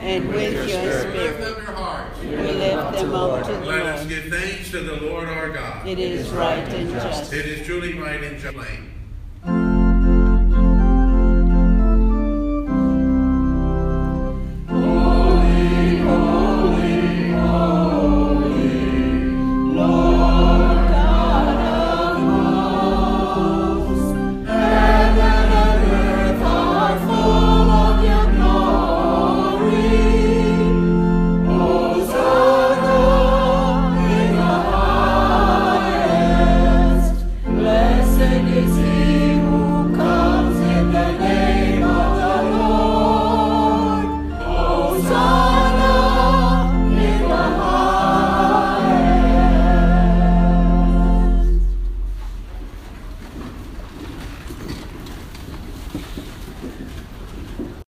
and with your Lift spirit. up your hearts. We lift them up to the Let us give thanks to the Lord our God. It is right and just. It is truly right and just.